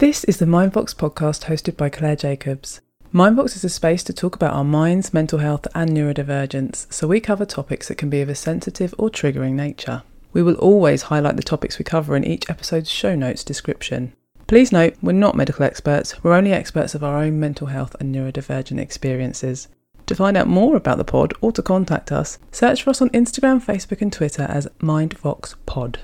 This is the MindVox podcast hosted by Claire Jacobs. MindVox is a space to talk about our minds, mental health, and neurodivergence, so we cover topics that can be of a sensitive or triggering nature. We will always highlight the topics we cover in each episode's show notes description. Please note, we're not medical experts, we're only experts of our own mental health and neurodivergent experiences. To find out more about the pod or to contact us, search for us on Instagram, Facebook, and Twitter as MindVoxPod.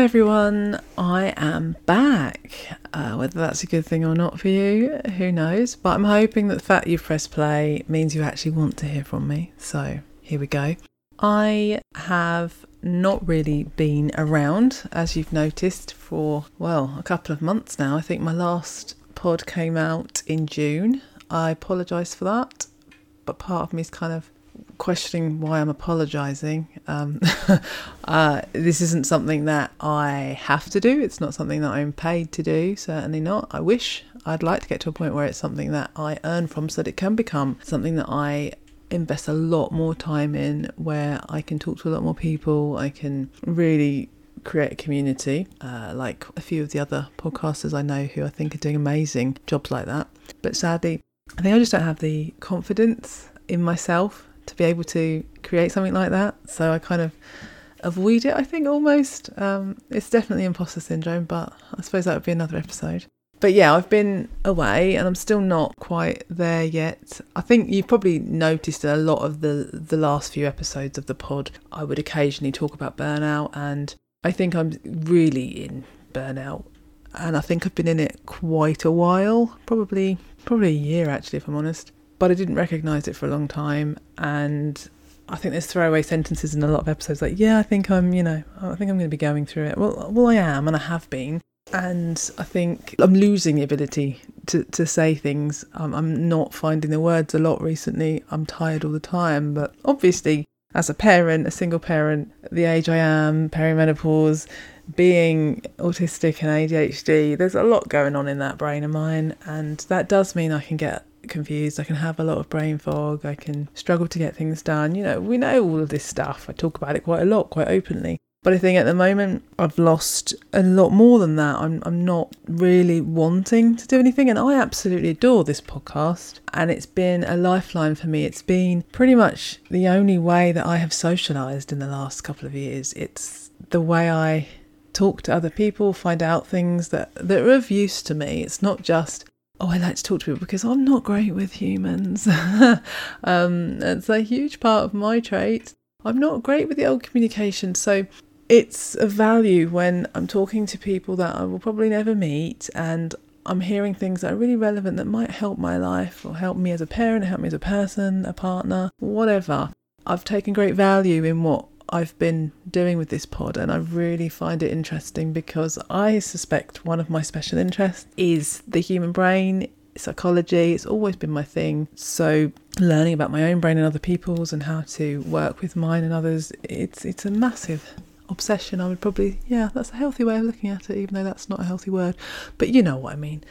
Hi everyone, I am back. Uh, whether that's a good thing or not for you, who knows? But I'm hoping that the fact you've pressed play means you actually want to hear from me. So here we go. I have not really been around, as you've noticed, for well, a couple of months now. I think my last pod came out in June. I apologise for that, but part of me is kind of questioning why I'm apologising. Um, uh, this isn't something that I have to do. It's not something that I'm paid to do. Certainly not. I wish I'd like to get to a point where it's something that I earn from, so that it can become something that I invest a lot more time in, where I can talk to a lot more people. I can really create a community, uh, like a few of the other podcasters I know who I think are doing amazing jobs like that. But sadly, I think I just don't have the confidence in myself to be able to create something like that. So I kind of avoid it, I think, almost. Um, it's definitely imposter syndrome, but I suppose that would be another episode. But yeah, I've been away and I'm still not quite there yet. I think you've probably noticed a lot of the the last few episodes of the pod. I would occasionally talk about burnout and I think I'm really in burnout and I think I've been in it quite a while, probably probably a year actually if I'm honest but I didn't recognise it for a long time. And I think there's throwaway sentences in a lot of episodes like, yeah, I think I'm, you know, I think I'm going to be going through it. Well, well, I am, and I have been. And I think I'm losing the ability to, to say things. I'm, I'm not finding the words a lot recently. I'm tired all the time. But obviously, as a parent, a single parent, the age I am, perimenopause, being autistic and ADHD, there's a lot going on in that brain of mine. And that does mean I can get confused. I can have a lot of brain fog. I can struggle to get things done. You know, we know all of this stuff. I talk about it quite a lot, quite openly. But I think at the moment I've lost a lot more than that. I'm I'm not really wanting to do anything and I absolutely adore this podcast and it's been a lifeline for me. It's been pretty much the only way that I have socialized in the last couple of years. It's the way I talk to other people, find out things that that are of use to me. It's not just oh, I like to talk to people because I'm not great with humans. um, it's a huge part of my trait. I'm not great with the old communication. So it's a value when I'm talking to people that I will probably never meet and I'm hearing things that are really relevant that might help my life or help me as a parent, help me as a person, a partner, whatever. I've taken great value in what I've been doing with this pod, and I really find it interesting because I suspect one of my special interests is the human brain, psychology. It's always been my thing. So learning about my own brain and other people's and how to work with mine and others, it's it's a massive obsession. I would probably yeah, that's a healthy way of looking at it, even though that's not a healthy word. But you know what I mean.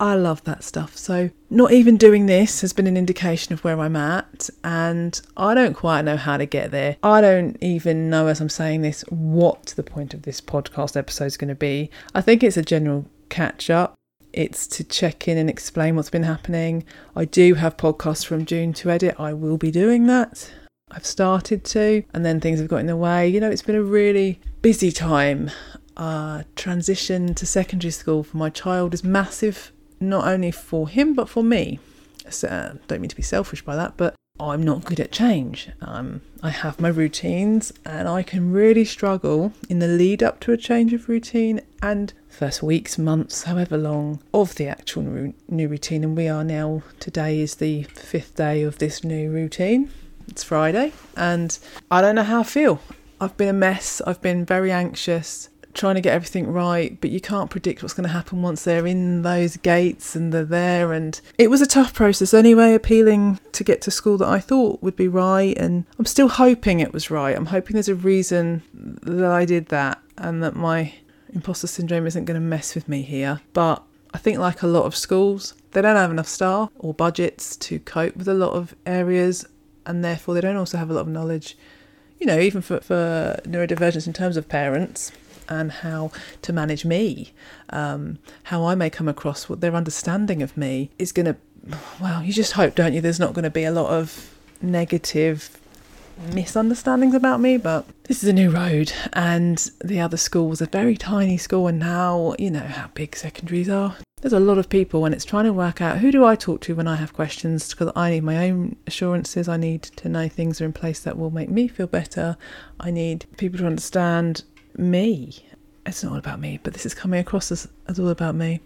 I love that stuff. So, not even doing this has been an indication of where I'm at, and I don't quite know how to get there. I don't even know, as I'm saying this, what the point of this podcast episode is going to be. I think it's a general catch up. It's to check in and explain what's been happening. I do have podcasts from June to edit. I will be doing that. I've started to, and then things have got in the way. You know, it's been a really busy time. Uh, transition to secondary school for my child is massive not only for him but for me. So, uh, don't mean to be selfish by that, but I'm not good at change. Um, I have my routines and I can really struggle in the lead up to a change of routine and first weeks, months, however long of the actual new routine. And we are now, today is the fifth day of this new routine. It's Friday and I don't know how I feel. I've been a mess, I've been very anxious trying to get everything right, but you can't predict what's going to happen once they're in those gates and they're there. And it was a tough process anyway, appealing to get to school that I thought would be right. And I'm still hoping it was right. I'm hoping there's a reason that I did that and that my imposter syndrome isn't going to mess with me here. But I think, like a lot of schools, they don't have enough staff or budgets to cope with a lot of areas, and therefore they don't also have a lot of knowledge, you know, even for, for neurodivergence in terms of parents and how to manage me, um, how I may come across, what their understanding of me is going to. Well, you just hope, don't you? There's not going to be a lot of negative misunderstandings about me, but this is a new road, and the other school was a very tiny school, and now you know how big secondaries are. There's a lot of people when it's trying to work out who do I talk to when I have questions because I need my own assurances. I need to know things are in place that will make me feel better. I need people to understand me. It's not all about me, but this is coming across as, as all about me.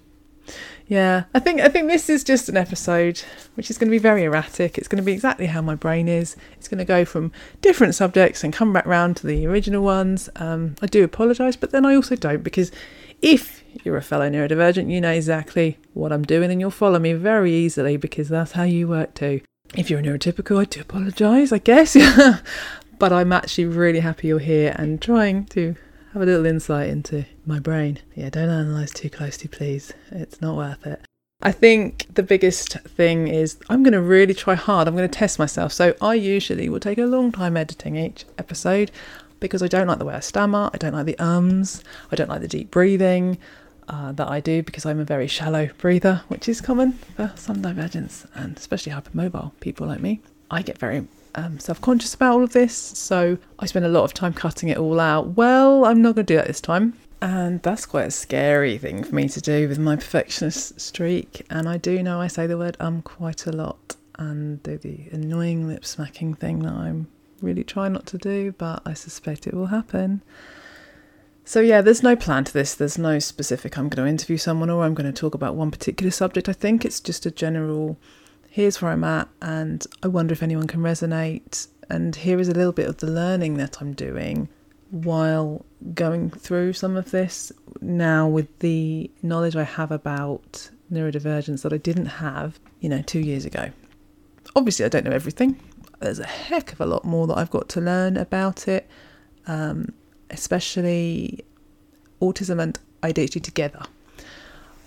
Yeah, I think I think this is just an episode which is going to be very erratic. It's going to be exactly how my brain is. It's going to go from different subjects and come back round to the original ones. Um, I do apologise, but then I also don't because if you're a fellow neurodivergent, you know exactly what I'm doing and you'll follow me very easily because that's how you work too. If you're a neurotypical, I do apologise, I guess. but I'm actually really happy you're here and trying to have a little insight into my brain. Yeah, don't analyse too closely, please. It's not worth it. I think the biggest thing is I'm going to really try hard. I'm going to test myself. So I usually will take a long time editing each episode because I don't like the way I stammer. I don't like the ums. I don't like the deep breathing uh, that I do because I'm a very shallow breather, which is common for some divergence and especially hypermobile people like me. I get very um, self conscious about all of this, so I spend a lot of time cutting it all out. Well, I'm not going to do that this time. And that's quite a scary thing for me to do with my perfectionist streak. And I do know I say the word um quite a lot and do the annoying lip smacking thing that I'm really trying not to do, but I suspect it will happen. So, yeah, there's no plan to this. There's no specific, I'm going to interview someone or I'm going to talk about one particular subject. I think it's just a general here's where I'm at, and I wonder if anyone can resonate. And here is a little bit of the learning that I'm doing while going through some of this now with the knowledge I have about neurodivergence that I didn't have, you know, two years ago. Obviously, I don't know everything. There's a heck of a lot more that I've got to learn about it, um, especially autism and ADHD together.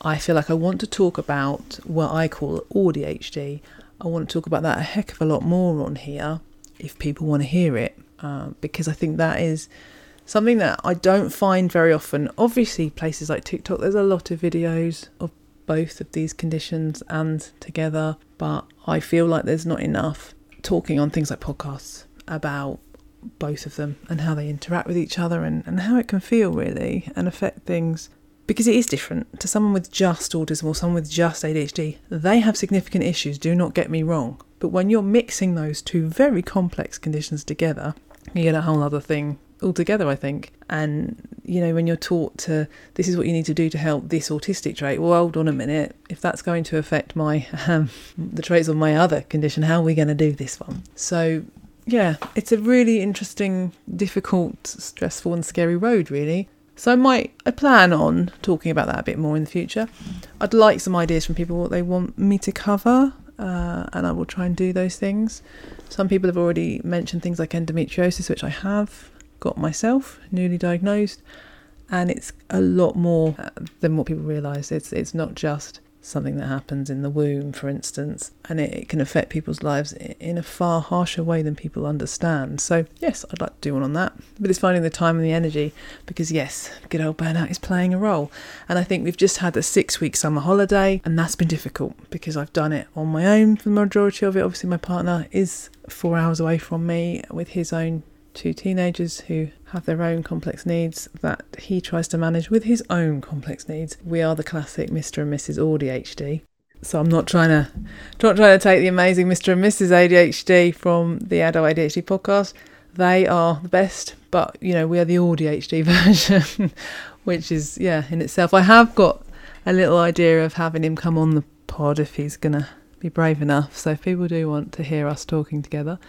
I feel like I want to talk about what I call AUDHD. I want to talk about that a heck of a lot more on here if people want to hear it, uh, because I think that is something that I don't find very often. Obviously, places like TikTok, there's a lot of videos of both of these conditions and together, but I feel like there's not enough talking on things like podcasts about both of them and how they interact with each other and, and how it can feel really and affect things because it is different to someone with just autism or someone with just ADHD. They have significant issues, do not get me wrong. But when you're mixing those two very complex conditions together, you get a whole other thing altogether, I think. And, you know, when you're taught to, this is what you need to do to help this autistic trait, well, hold on a minute. If that's going to affect my, um, the traits of my other condition, how are we going to do this one? So, yeah, it's a really interesting, difficult, stressful, and scary road, really. So I might I plan on talking about that a bit more in the future. I'd like some ideas from people what they want me to cover, uh, and I will try and do those things. Some people have already mentioned things like endometriosis, which I have got myself, newly diagnosed, and it's a lot more uh, than what people realise. It's it's not just something that happens in the womb, for instance, and it, it, can affect people's lives in a far harsher way than people understand. So, yes, I'd like to do one on that, but it's finding the time and the energy because, yes, good old burnout is playing a role. And I think we've just had a six week summer holiday, and that's been difficult because I've done it on my own for the majority of it. Obviously, my partner is four hours away from me with his own two teenagers who have their own complex needs that he tries to manage with his own complex needs. We are the classic Mr. and Mrs. AUDHD. So I'm not trying to not trying to take the amazing Mr. and Mrs. ADHD from the Adult ADHD podcast. They are the best, but you know, we are the AUDHD version, which is yeah, in itself. I have got a little idea of having him come on the pod if he's gonna be brave enough. So if people do want to hear us talking together,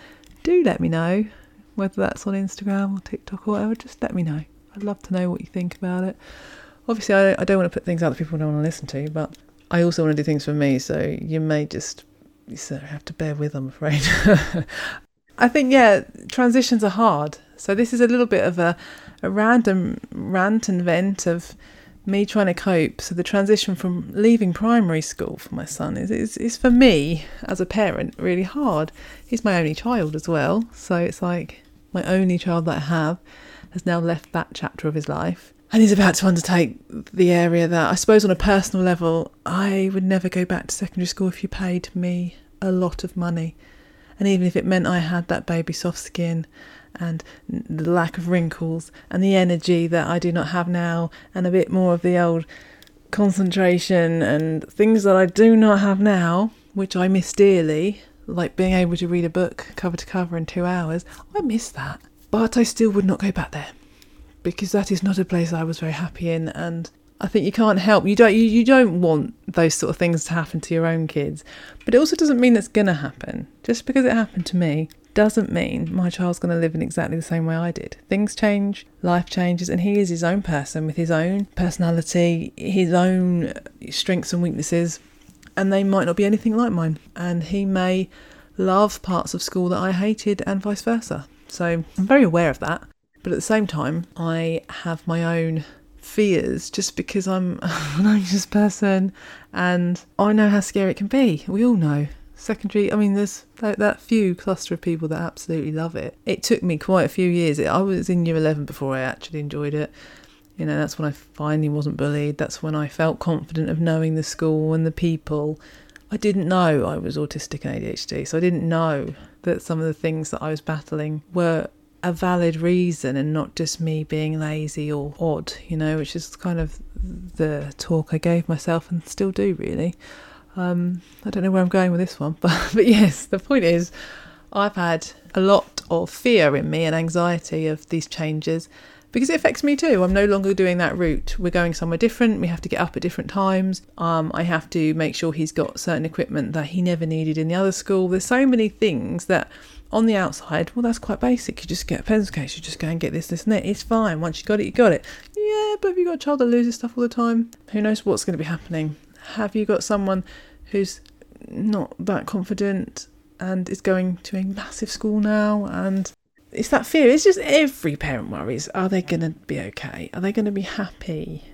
do let me know whether that's on Instagram or TikTok or whatever, just let me know. I'd love to know what you think about it. Obviously, I, I don't want to put things out that people don't want to listen to, but I also want to do things for me, so you may just you sort of have to bear with, I'm afraid. I think, yeah, transitions are hard. So this is a little bit of a, a random rant and vent of me trying to cope. So the transition from leaving primary school for my son is, is, is for me as a parent really hard. He's my only child as well. So it's like my only child that I have has now left that chapter of his life. And he's about to undertake the area that I suppose on a personal level, I would never go back to secondary school if you paid me a lot of money. And even if it meant I had that baby soft skin and the lack of wrinkles and the energy that I do not have now, and a bit more of the old concentration and things that I do not have now, which I miss dearly, like being able to read a book cover to cover in two hours. I miss that. But I still would not go back there because that is not a place I was very happy in and I think you can't help you don't you, you don't want those sort of things to happen to your own kids. But it also doesn't mean it's gonna happen. Just because it happened to me doesn't mean my child's going to live in exactly the same way I did. Things change, life changes, and he is his own person with his own personality, his own strengths and weaknesses, and they might not be anything like mine. And he may love parts of school that I hated, and vice versa. So I'm very aware of that. But at the same time, I have my own fears just because I'm an anxious person and I know how scary it can be. We all know. Secondary, I mean, there's that, that few cluster of people that absolutely love it. It took me quite a few years. I was in year 11 before I actually enjoyed it. You know, that's when I finally wasn't bullied. That's when I felt confident of knowing the school and the people. I didn't know I was autistic and ADHD, so I didn't know that some of the things that I was battling were a valid reason and not just me being lazy or odd, you know, which is kind of the talk I gave myself and still do really. Um, I don't know where I'm going with this one, but but yes, the point is, I've had a lot of fear in me and anxiety of these changes because it affects me too. I'm no longer doing that route. We're going somewhere different. We have to get up at different times. Um, I have to make sure he's got certain equipment that he never needed in the other school. There's so many things that on the outside, well, that's quite basic. You just get a pencil case, you just go and get this, this, and that. It's fine. Once you got it, you got it. Yeah, but if you've got a child that loses stuff all the time? Who knows what's going to be happening? Have you got someone who's not that confident and is going to a massive school now? And it's that fear. It's just every parent worries are they going to be okay? Are they going to be happy?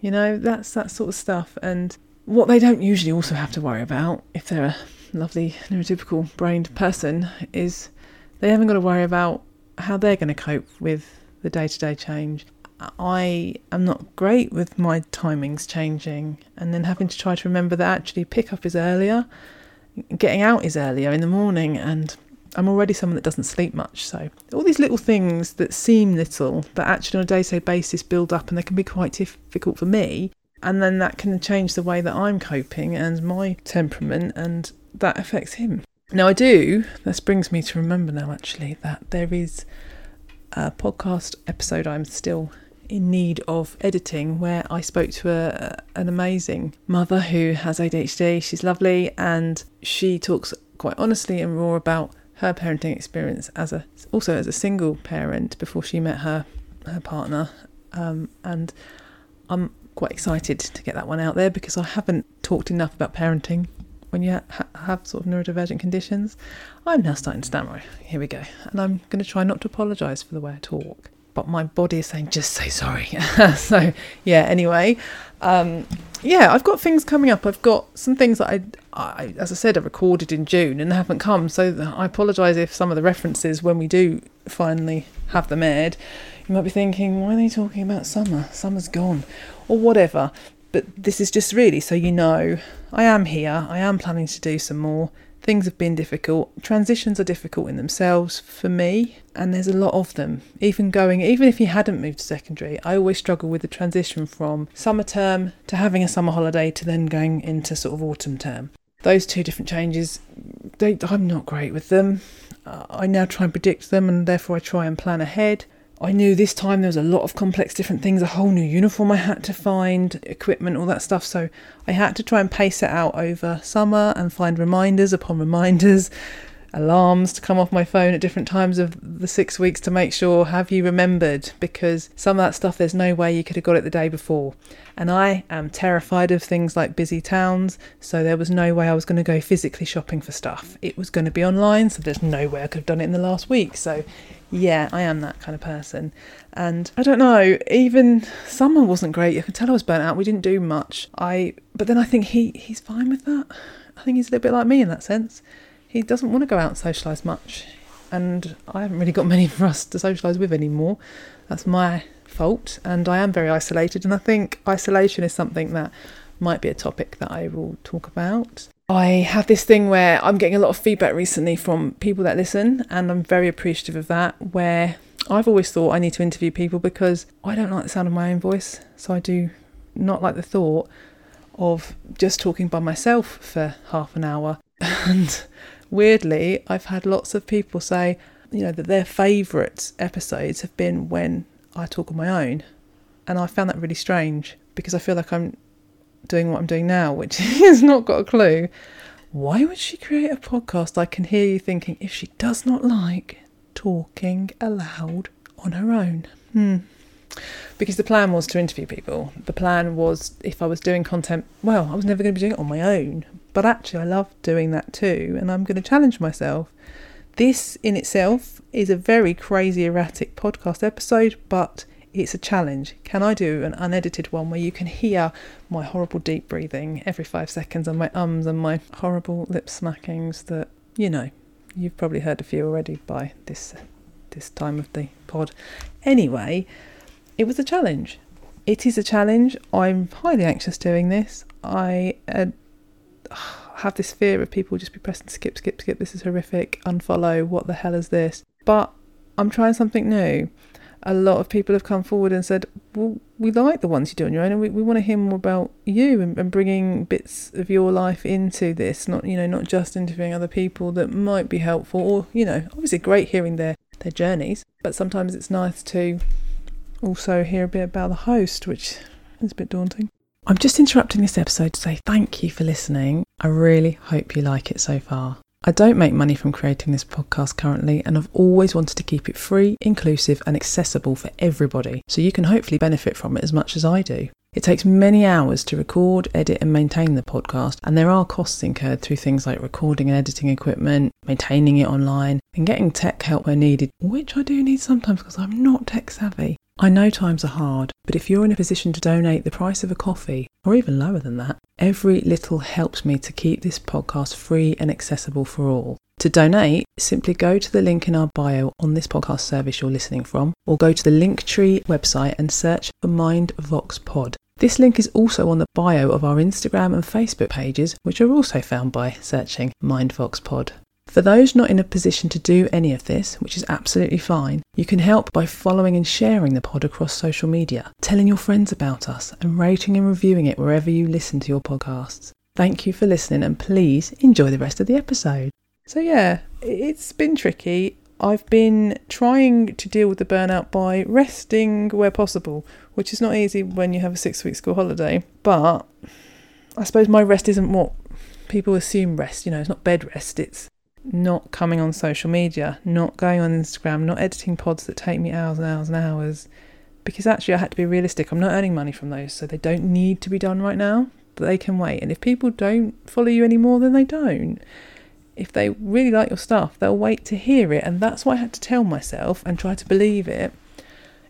You know, that's that sort of stuff. And what they don't usually also have to worry about if they're a lovely neurotypical brained person is they haven't got to worry about how they're going to cope with the day to day change. I am not great with my timings changing and then having to try to remember that actually pick up is earlier, getting out is earlier in the morning, and I'm already someone that doesn't sleep much. So, all these little things that seem little, but actually on a day to day basis build up and they can be quite difficult for me. And then that can change the way that I'm coping and my temperament and that affects him. Now, I do, this brings me to remember now actually that there is a podcast episode I'm still in need of editing where I spoke to a, an amazing mother who has ADHD. She's lovely and she talks quite honestly and raw about her parenting experience as a also as a single parent before she met her her partner um, and I'm quite excited to get that one out there because I haven't talked enough about parenting when you ha- have sort of neurodivergent conditions. I'm now starting to stammer. Here we go. And I'm going to try not to apologise for the way I talk. But my body is saying, just say sorry. so, yeah, anyway. Um, yeah, I've got things coming up. I've got some things that I, I, as I said, I recorded in June and they haven't come. So I apologise if some of the references, when we do finally have them aired, you might be thinking, why are they talking about summer? Summer's gone. Or whatever. But this is just really so you know I am here, I am planning to do some more. Things have been difficult. Transitions are difficult in themselves for me, and there's a lot of them. Even going, even if you hadn't moved to secondary, I always struggle with the transition from summer term to having a summer holiday to then going into sort of autumn term. Those two different changes, they, I'm not great with them. I now try and predict them, and therefore I try and plan ahead. I knew this time there was a lot of complex different things, a whole new uniform I had to find, equipment, all that stuff. So I had to try and pace it out over summer and find reminders upon reminders. Alarms to come off my phone at different times of the six weeks to make sure have you remembered? Because some of that stuff there's no way you could have got it the day before. And i am terrified of things like busy towns so there was no way i was going to go physically shopping for stuff. It was going to be online so there's no way i could have done it in the last week. So yeah i am that kind of person. And i don't know even summer wasn't great. You could tell i was burnt out. We didn't do much. I but then i think he he's fine with that. I think he's a little bit like me in that sense he doesn't want to go out and socialise much. And I haven't really got many for us to socialise with anymore. That's my fault. And I am very isolated. And I think isolation is something that might be a topic that I will talk about. I have this thing where I'm getting a lot of feedback recently from people that listen, and I'm very appreciative of that. Where I've always thought I need to interview people because I don't like the sound of my own voice. So I do not like the thought of just talking by myself for half an hour. And weirdly, I've had lots of people say, you know, that their favourite episodes have been when I talk on my own. And I found that really strange because I feel like I'm doing what I'm doing now, which has not got a clue. Why would she create a podcast? I can hear you thinking, if she does not like talking aloud on her own. Hmm. Because the plan was to interview people. The plan was if I was doing content, well, I was never going to be doing it on my own. But actually, I love doing that too, and I'm going to challenge myself. This in itself is a very crazy, erratic podcast episode, but it's a challenge. Can I do an unedited one where you can hear my horrible deep breathing every five seconds and my ums and my horrible lip smackings that, you know, you've probably heard a few already by this this time of the pod. Anyway, it was a challenge. It is a challenge. I'm highly anxious doing this. I uh, have this fear of people just be pressing skip, skip, skip. This is horrific. Unfollow. What the hell is this? But I'm trying something new. A lot of people have come forward and said, Well, we like the ones you do on your own, and we, we want to hear more about you and, and bringing bits of your life into this. Not, you know, not just interviewing other people that might be helpful, or, you know, obviously great hearing their, their journeys, but sometimes it's nice to also hear a bit about the host, which is a bit daunting. I'm just interrupting this episode to say thank you for listening. I really hope you like it so far. I don't make money from creating this podcast currently, and I've always wanted to keep it free, inclusive, and accessible for everybody, so you can hopefully benefit from it as much as I do. It takes many hours to record, edit, and maintain the podcast, and there are costs incurred through things like recording and editing equipment, maintaining it online, and getting tech help where needed, which I do need sometimes because I'm not tech savvy. I know times are hard, but if you're in a position to donate the price of a coffee, or even lower than that, every little helps me to keep this podcast free and accessible for all. To donate, simply go to the link in our bio on this podcast service you're listening from, or go to the Linktree website and search for MindVox Pod. This link is also on the bio of our Instagram and Facebook pages, which are also found by searching MindVox Pod. For those not in a position to do any of this, which is absolutely fine, you can help by following and sharing the pod across social media, telling your friends about us, and rating and reviewing it wherever you listen to your podcasts. Thank you for listening and please enjoy the rest of the episode. So, yeah, it's been tricky. I've been trying to deal with the burnout by resting where possible, which is not easy when you have a six week school holiday. But I suppose my rest isn't what people assume rest. You know, it's not bed rest, it's not coming on social media, not going on Instagram, not editing pods that take me hours and hours and hours. Because actually, I had to be realistic. I'm not earning money from those, so they don't need to be done right now, but they can wait. And if people don't follow you anymore, then they don't. If they really like your stuff, they'll wait to hear it. And that's what I had to tell myself and try to believe it.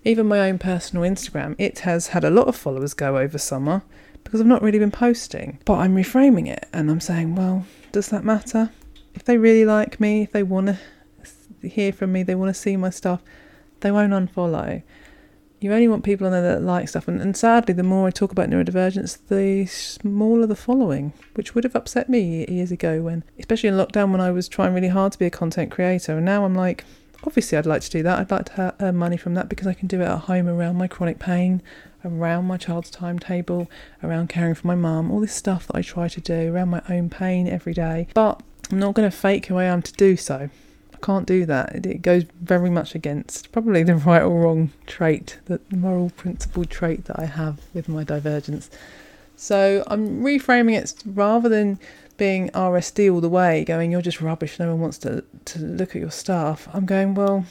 Even my own personal Instagram, it has had a lot of followers go over summer because I've not really been posting. But I'm reframing it and I'm saying, well, does that matter? If they really like me, if they want to hear from me, they want to see my stuff, they won't unfollow. You only want people on there that like stuff. And, and sadly, the more I talk about neurodivergence, the smaller the following, which would have upset me years ago when, especially in lockdown, when I was trying really hard to be a content creator. And now I'm like, obviously, I'd like to do that. I'd like to earn money from that because I can do it at home around my chronic pain, around my child's timetable, around caring for my mum, all this stuff that I try to do around my own pain every day. But I'm not going to fake who I am to do so. I can't do that. It goes very much against probably the right or wrong trait, the moral principle trait that I have with my divergence. So I'm reframing it rather than being RSD all the way, going, You're just rubbish, no one wants to, to look at your stuff. I'm going, Well,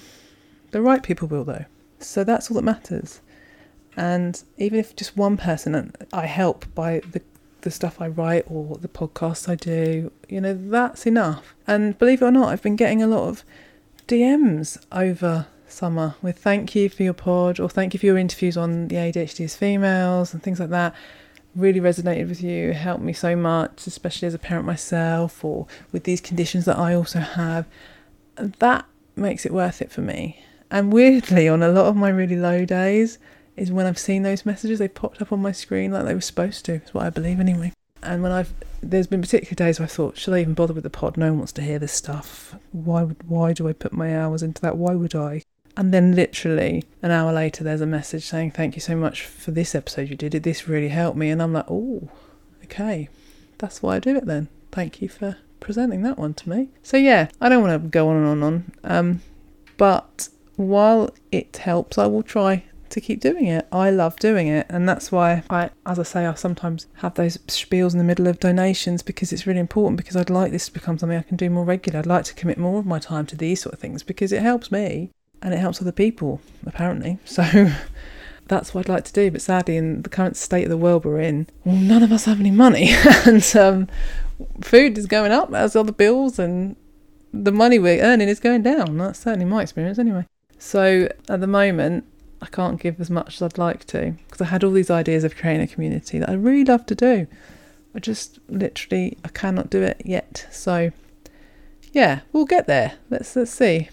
the right people will, though. So that's all that matters. And even if just one person I help by the the stuff I write or the podcasts I do, you know, that's enough. And believe it or not, I've been getting a lot of DMs over summer with thank you for your pod or thank you for your interviews on the ADHD as females and things like that. Really resonated with you, helped me so much, especially as a parent myself or with these conditions that I also have. That makes it worth it for me. And weirdly, on a lot of my really low days, is when I've seen those messages, they popped up on my screen like they were supposed to. Is what I believe anyway. And when I've there's been particular days where I thought, should I even bother with the pod? No one wants to hear this stuff. Why would why do I put my hours into that? Why would I? And then literally an hour later, there's a message saying, "Thank you so much for this episode you did. This really helped me." And I'm like, "Oh, okay, that's why I do it then. Thank you for presenting that one to me." So yeah, I don't want to go on and on and on. Um, but while it helps, I will try to keep doing it. I love doing it, and that's why I, as I say, I sometimes have those spiels in the middle of donations because it's really important. Because I'd like this to become something I can do more regularly. I'd like to commit more of my time to these sort of things because it helps me and it helps other people apparently. So. that's what I'd like to do, but sadly, in the current state of the world we're in, well, none of us have any money, and um, food is going up as are the bills, and the money we're earning is going down. That's certainly my experience, anyway. So at the moment, I can't give as much as I'd like to because I had all these ideas of creating a community that I really love to do. I just literally I cannot do it yet. So yeah, we'll get there. Let's let's see.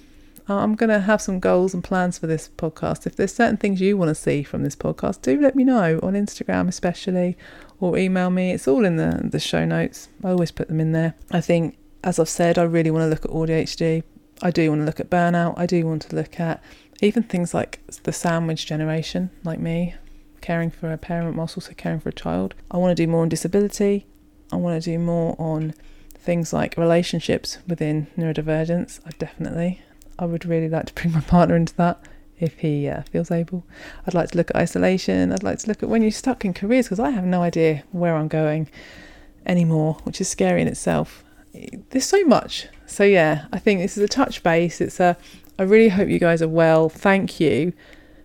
Uh, I'm going to have some goals and plans for this podcast. If there's certain things you want to see from this podcast, do let me know on Instagram especially or email me. It's all in the the show notes. I always put them in there. I think as I've said, I really want to look at ADHD. I do want to look at burnout. I do want to look at even things like the sandwich generation, like me, caring for a parent whilst also caring for a child. I want to do more on disability. I want to do more on things like relationships within neurodivergence. I definitely, I would really like to bring my partner into that if he uh, feels able. I'd like to look at isolation. I'd like to look at when you're stuck in careers because I have no idea where I'm going anymore, which is scary in itself. There's so much. So yeah, I think this is a touch base. It's a I really hope you guys are well. Thank you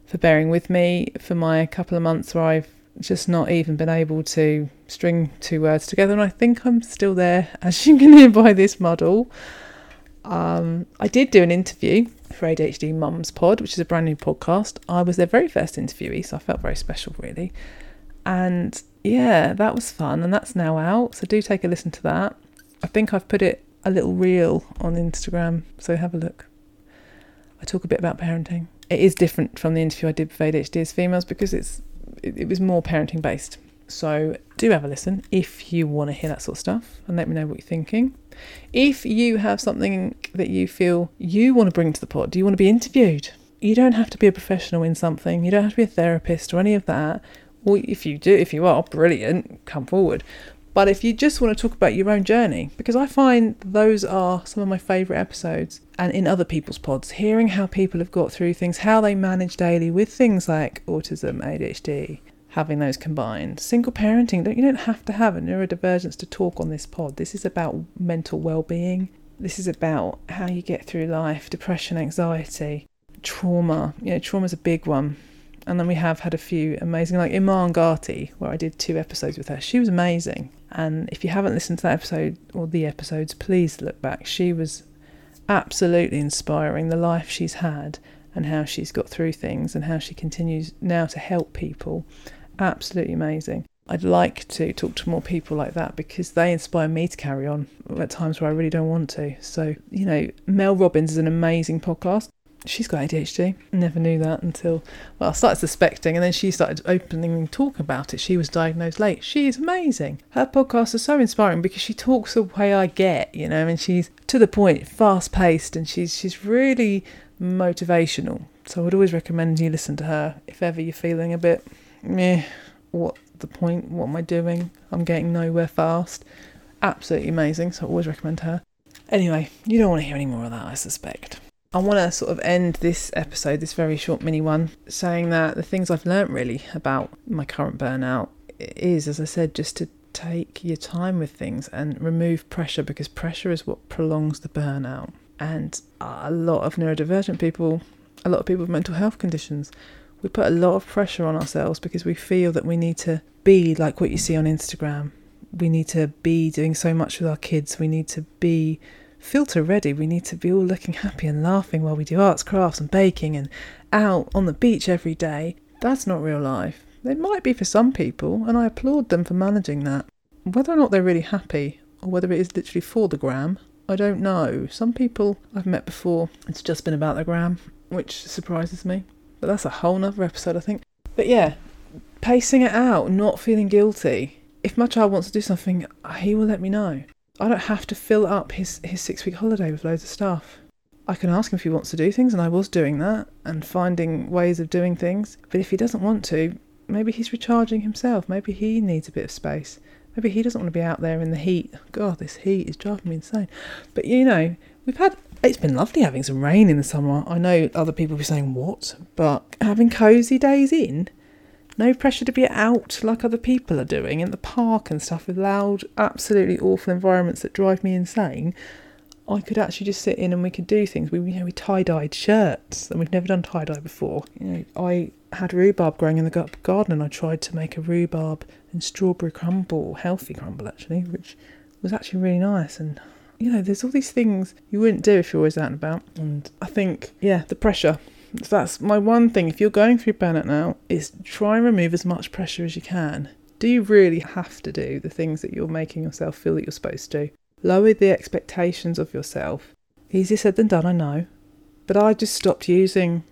for bearing with me for my couple of months where I've just not even been able to string two words together, and I think I'm still there, as you can hear by this model. Um, I did do an interview for ADHD Mums Pod, which is a brand new podcast. I was their very first interviewee, so I felt very special, really. And yeah, that was fun, and that's now out. So do take a listen to that. I think I've put it a little reel on Instagram, so have a look. I talk a bit about parenting. It is different from the interview I did with ADHD as females because it's it, it was more parenting based. So do have a listen if you want to hear that sort of stuff and let me know what you're thinking. If you have something that you feel you want to bring to the pod, do you want to be interviewed? You don't have to be a professional in something. You don't have to be a therapist or any of that. Or if you do, if you are, brilliant, come forward. But if you just want to talk about your own journey, because I find those are some of my favourite episodes, and in other people's pods, hearing how people have got through things, how they manage daily with things like autism, ADHD, having those combined. Single parenting, you don't have to have a neurodivergence to talk on this pod. This is about mental well-being. This is about how you get through life, depression, anxiety, trauma. You know, trauma's a big one and then we have had a few amazing, like Iman Gharti, where I did two episodes with her. She was amazing. And if you haven't listened to that episode or the episodes, please look back. She was absolutely inspiring the life she's had and how she's got through things and how she continues now to help people. Absolutely amazing. I'd like to talk to more people like that because they inspire me to carry on at times where I really don't want to. So, you know, Mel Robbins is an amazing podcast she's got ADHD. Never knew that until, well, I started suspecting, and then she started opening and talk about it. She was diagnosed late. She's amazing. Her podcasts are so inspiring because she talks the way I get, you know, and she's to the point, fast paced, and she's she's really motivational. So I would always recommend you listen to her if ever you're feeling a bit, meh, what the point? What am I doing? I'm getting nowhere fast. Absolutely amazing. So I always recommend her. Anyway, you don't want to hear any more of that, I suspect. I want to sort of end this episode, this very short mini one, saying that the things I've learnt really about my current burnout is, as I said, just to take your time with things and remove pressure because pressure is what prolongs the burnout. And a lot of neurodivergent people, a lot of people with mental health conditions, we put a lot of pressure on ourselves because we feel that we need to be like what you see on Instagram. We need to be doing so much with our kids. We need to be filter ready. We need to be all looking happy and laughing while we do arts, crafts, and baking and out on the beach every day. That's not real life. It might be for some people, and I applaud them for managing that. Whether or not they're really happy, or whether it is literally for the gram, I don't know. Some people I've met before, it's just been about the gram, which surprises me. But that's a whole nother episode, I think. But yeah, pacing it out, not feeling guilty. If my child wants to do something, he will let me know. I don't have to fill up his, his six week holiday with loads of stuff. I can ask him if he wants to do things, and I was doing that and finding ways of doing things. But if he doesn't want to, maybe he's recharging himself. Maybe he needs a bit of space. Maybe he doesn't want to be out there in the heat. God, this heat is driving me insane. But you know, we've had it's been lovely having some rain in the summer. I know other people will be saying what, but having cosy days in, no pressure to be out like other people are doing in the park and stuff with loud, absolutely awful environments that drive me insane. I could actually just sit in and we could do things. We, you know, we tie dyed shirts, and we've never done tie dye before. You know, I had rhubarb growing in the garden, and I tried to make a rhubarb and strawberry crumble, healthy crumble actually, which was actually really nice. And you know, there's all these things you wouldn't do if you're always out and about. And I think, yeah, the pressure. That's my one thing. If you're going through burnout now, is try and remove as much pressure as you can. Do you really have to do the things that you're making yourself feel that you're supposed to? Lower the expectations of yourself. Easier said than done, I know. But I just stopped using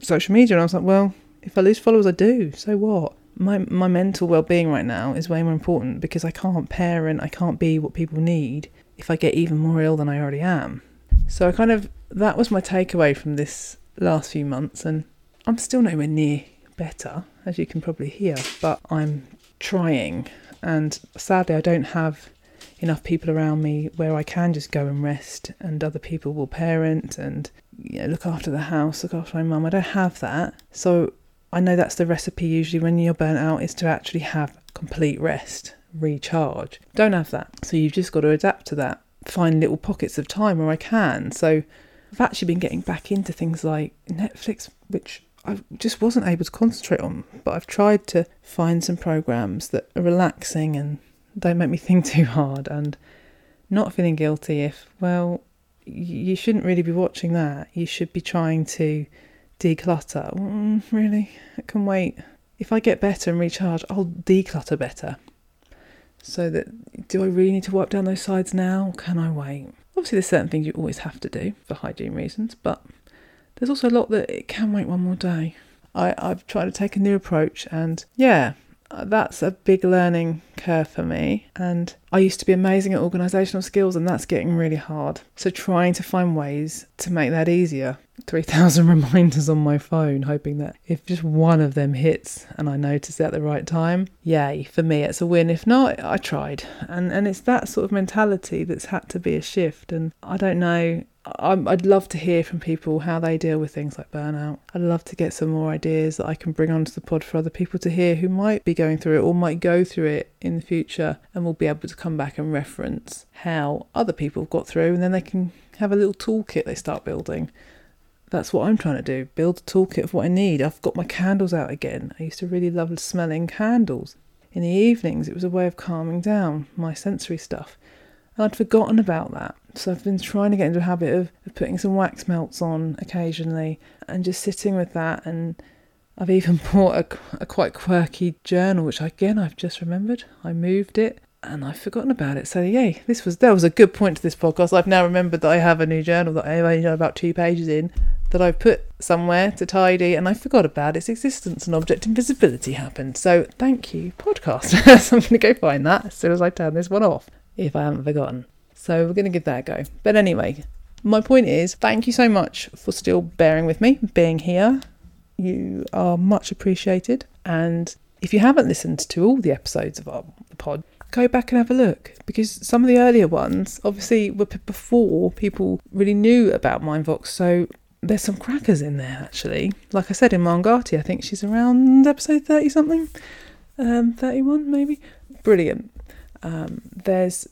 social media and I was like, well, if I lose followers, I do. So what? My, my mental well being right now is way more important because I can't parent, I can't be what people need if I get even more ill than I already am. So I kind of, that was my takeaway from this last few months. And I'm still nowhere near better, as you can probably hear, but I'm trying. And sadly, I don't have enough people around me where I can just go and rest and other people will parent and you know, look after the house, look after my mum. I don't have that. So I know that's the recipe usually when you're burnt out is to actually have complete rest, recharge. Don't have that. So you've just got to adapt to that. Find little pockets of time where I can. So I've actually been getting back into things like Netflix, which I just wasn't able to concentrate on, but I've tried to find some programs that are relaxing and don't make me think too hard and not feeling guilty if, well, you shouldn't really be watching that. You should be trying to declutter. Mm, really? It can wait. If I get better and recharge, I'll declutter better. So that do I really need to wipe down those sides now? can I wait? Obviously, there's certain things you always have to do for hygiene reasons, but there's also a lot that it can wait one more day. I, I've tried to take a new approach, and yeah, that's a big learning curve for me. And I used to be amazing at organisational skills, and that's getting really hard. So, trying to find ways to make that easier. 3,000 reminders on my phone, hoping that if just one of them hits and I notice it at the right time, yay, for me it's a win. If not, I tried. And, and it's that sort of mentality that's had to be a shift. And I don't know, I'd love to hear from people how they deal with things like burnout. I'd love to get some more ideas that I can bring onto the pod for other people to hear who might be going through it or might go through it in the future and will be able to come back and reference how other people have got through and then they can have a little toolkit they start building. That's what I'm trying to do build a toolkit of what I need. I've got my candles out again. I used to really love smelling candles. In the evenings, it was a way of calming down my sensory stuff. And I'd forgotten about that. So I've been trying to get into a habit of, of putting some wax melts on occasionally and just sitting with that. And I've even bought a, a quite quirky journal, which again I've just remembered. I moved it and I've forgotten about it. So yay, this was that was a good point to this podcast. I've now remembered that I have a new journal that I've only done about two pages in that I've put somewhere to tidy, and I forgot about its existence. And object invisibility happened. So thank you, podcast. so I'm going to go find that as soon as I turn this one off, if I haven't forgotten. So we're going to give that a go. But anyway, my point is, thank you so much for still bearing with me, being here. You are much appreciated, and if you haven't listened to all the episodes of our pod, go back and have a look because some of the earlier ones obviously were before people really knew about Mindvox. So there's some crackers in there actually. Like I said Iman Gharti, I think she's around episode 30 something, um, 31 maybe. Brilliant. Um, there's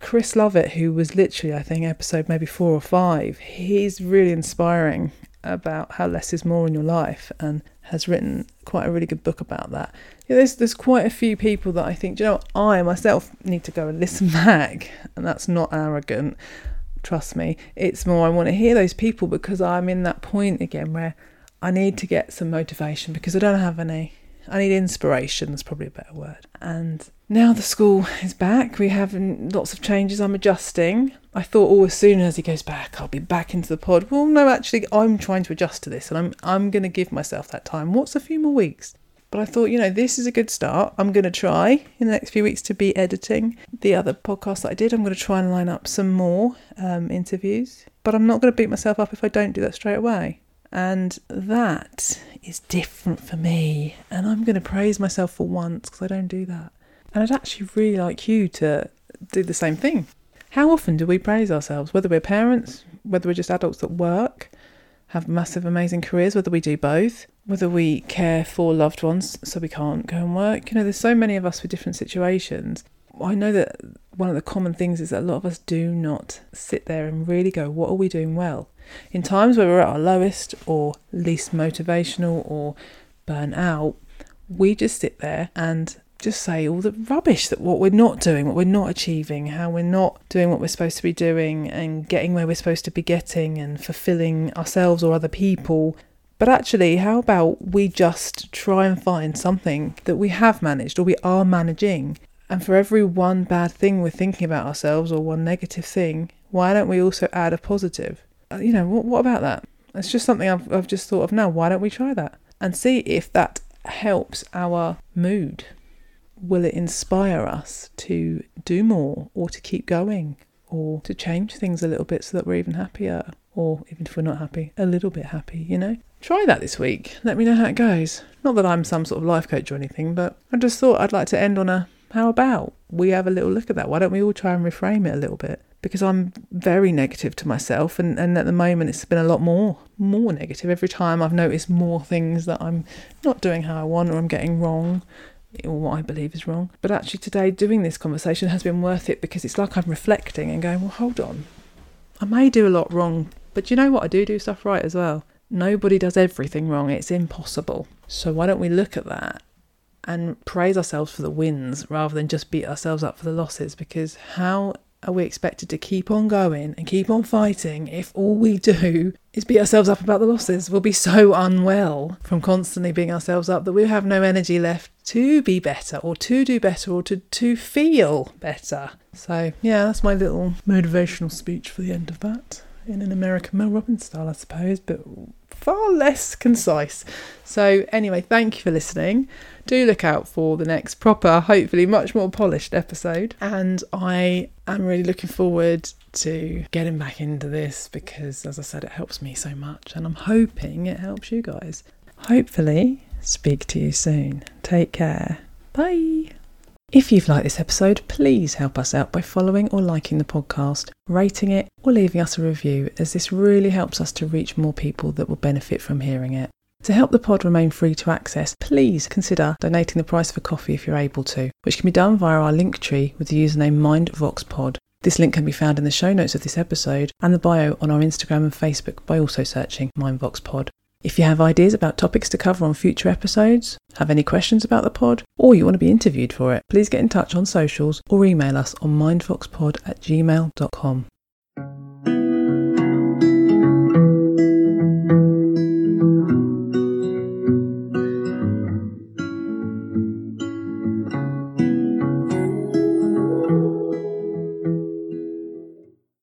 Chris Lovett, who was literally, I think, episode maybe four or five. He's really inspiring about how less is more in your life and has written quite a really good book about that. There's there's quite a few people that I think, you know, I myself need to go and listen back, and that's not arrogant. Trust me, it's more I want to hear those people because I'm in that point again where I need to get some motivation because I don't have any. I need inspiration. That's probably a better word. And now the school is back. We have lots of changes. I'm adjusting. I thought, oh, as soon as he goes back, I'll be back into the pod. Well, no, actually, I'm trying to adjust to this, and I'm I'm going to give myself that time. What's a few more weeks? But I thought, you know, this is a good start. I'm going to try in the next few weeks to be editing the other podcast that I did. I'm going to try and line up some more um, interviews, but I'm not going to beat myself up if I don't do that straight away. And that is different for me. And I'm going to praise myself for once because I don't do that. And I'd actually really like you to do the same thing. How often do we praise ourselves, whether we're parents, whether we're just adults that work, have massive, amazing careers, whether we do both, whether we care for loved ones so we can't go and work? You know, there's so many of us with different situations. I know that one of the common things is that a lot of us do not sit there and really go, what are we doing well? In times where we're at our lowest or least motivational or burnt out, we just sit there and just say all the rubbish that what we're not doing, what we're not achieving, how we're not doing what we're supposed to be doing and getting where we're supposed to be getting and fulfilling ourselves or other people. But actually, how about we just try and find something that we have managed or we are managing? And for every one bad thing we're thinking about ourselves or one negative thing, why don't we also add a positive? Uh, you know, what, what about that? It's just something I've, I've just thought of now. Why don't we try that and see if that helps our mood? Will it inspire us to do more or to keep going or to change things a little bit so that we're even happier? Or even if we're not happy, a little bit happy, you know? Try that this week. Let me know how it goes. Not that I'm some sort of life coach or anything, but I just thought I'd like to end on a how about we have a little look at that? Why don't we all try and reframe it a little bit? because I'm very negative to myself and, and at the moment it's been a lot more more negative. Every time I've noticed more things that I'm not doing how I want or I'm getting wrong or what I believe is wrong. But actually today doing this conversation has been worth it because it's like I'm reflecting and going, Well hold on. I may do a lot wrong, but you know what? I do do stuff right as well. Nobody does everything wrong. It's impossible. So why don't we look at that and praise ourselves for the wins rather than just beat ourselves up for the losses because how are we expected to keep on going and keep on fighting if all we do is beat ourselves up about the losses? We'll be so unwell from constantly beating ourselves up that we'll have no energy left to be better or to do better or to, to feel better. So, yeah, that's my little motivational speech for the end of that. In an American Mel Robbins style, I suppose, but far less concise. So, anyway, thank you for listening. Do look out for the next proper, hopefully much more polished episode. And I am really looking forward to getting back into this because, as I said, it helps me so much. And I'm hoping it helps you guys. Hopefully, speak to you soon. Take care. Bye. If you've liked this episode, please help us out by following or liking the podcast, rating it, or leaving us a review, as this really helps us to reach more people that will benefit from hearing it. To help the pod remain free to access, please consider donating the price of a coffee if you're able to, which can be done via our Linktree with the username MindVoxPod. This link can be found in the show notes of this episode and the bio on our Instagram and Facebook by also searching MindVoxPod. If you have ideas about topics to cover on future episodes, have any questions about the pod, or you want to be interviewed for it, please get in touch on socials or email us on mindvoxpod at gmail.com.